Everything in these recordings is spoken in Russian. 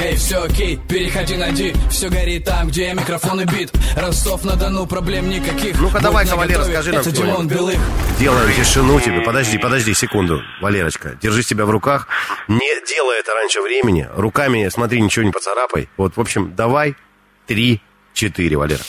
Эй, все окей, переходи на Ди Все горит там, где микрофон и бит Ростов-на-Дону, проблем никаких Ну-ка, давай, Валера, скажи нам Это. Димон Белых Делаю тишину тебе. Подожди, подожди секунду, Валерочка. Держи себя в руках. Не делай это раньше времени. Руками, смотри, ничего не поцарапай. Вот, в общем, давай. Три, четыре, Валера.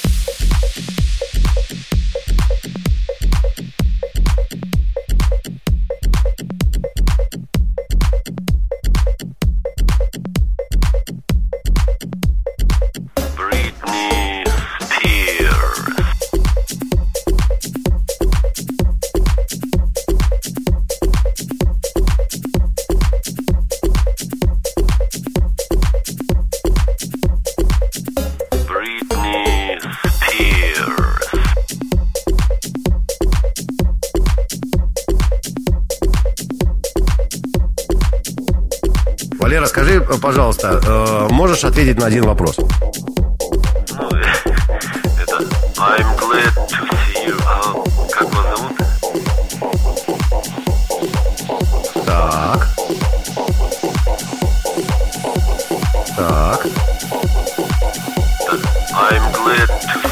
Валера, скажи, пожалуйста, э, можешь ответить на один вопрос? Ну, это I'm glad to see you. А как вас зовут? Так. Так. Так, I'm glad to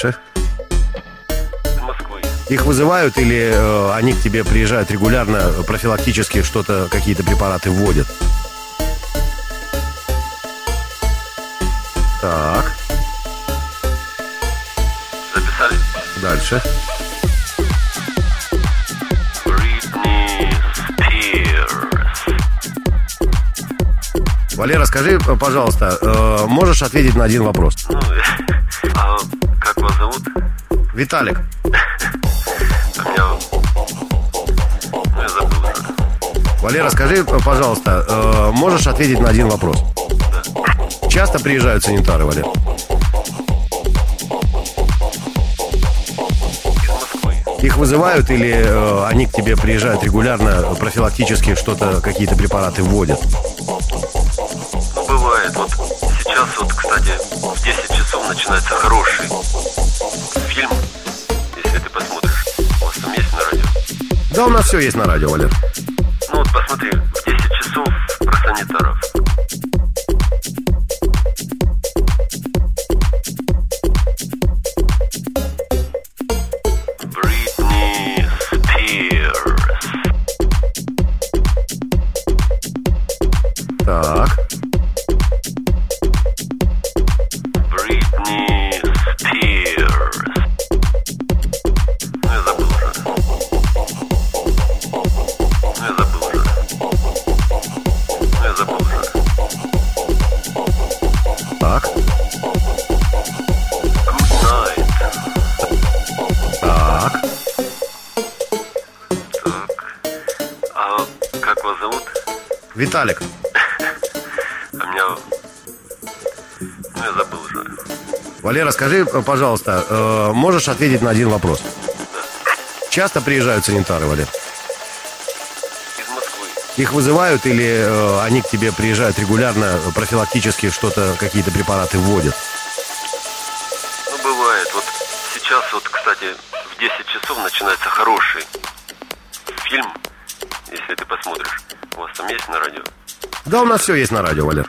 Дальше. Москвы. Их вызывают или э, они к тебе приезжают регулярно, э, профилактически что-то, какие-то препараты вводят? Так, Записали? дальше. Валера, скажи, пожалуйста, э, можешь ответить на один вопрос? Ну, как вас зовут? Виталик, А. Валера, скажи, пожалуйста, э, можешь ответить на один вопрос? Часто приезжают санитары, Валер? Их вызывают или э, они к тебе приезжают регулярно, профилактически что-то, какие-то препараты вводят? Ну, бывает. Вот сейчас вот, кстати, в 10 часов начинается хороший фильм. Если ты посмотришь. У вас там есть на радио? Да, у нас все есть на радио, Валер. Ну, вот посмотри. В 10 часов про санитаров. Так, Виталик, А меня... Ну, я забыл уже. Валера, скажи, э, пожалуйста, э, можешь ответить на один вопрос? Часто приезжают санитары, Валер? Из Москвы. Их вызывают или э, они к тебе приезжают регулярно, профилактически что-то, какие-то препараты вводят? Ну, бывает. Вот сейчас вот, кстати, в 10 часов начинается хороший фильм. Если ты посмотришь. Там есть на радио? Да, у нас все есть на радио, Валер.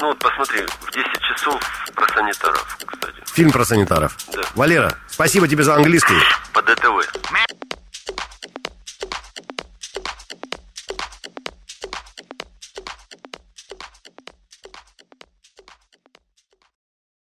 Ну вот посмотри, в 10 часов про санитаров, кстати. Фильм про санитаров. Да. Валера, спасибо тебе за английский. По ДТВ.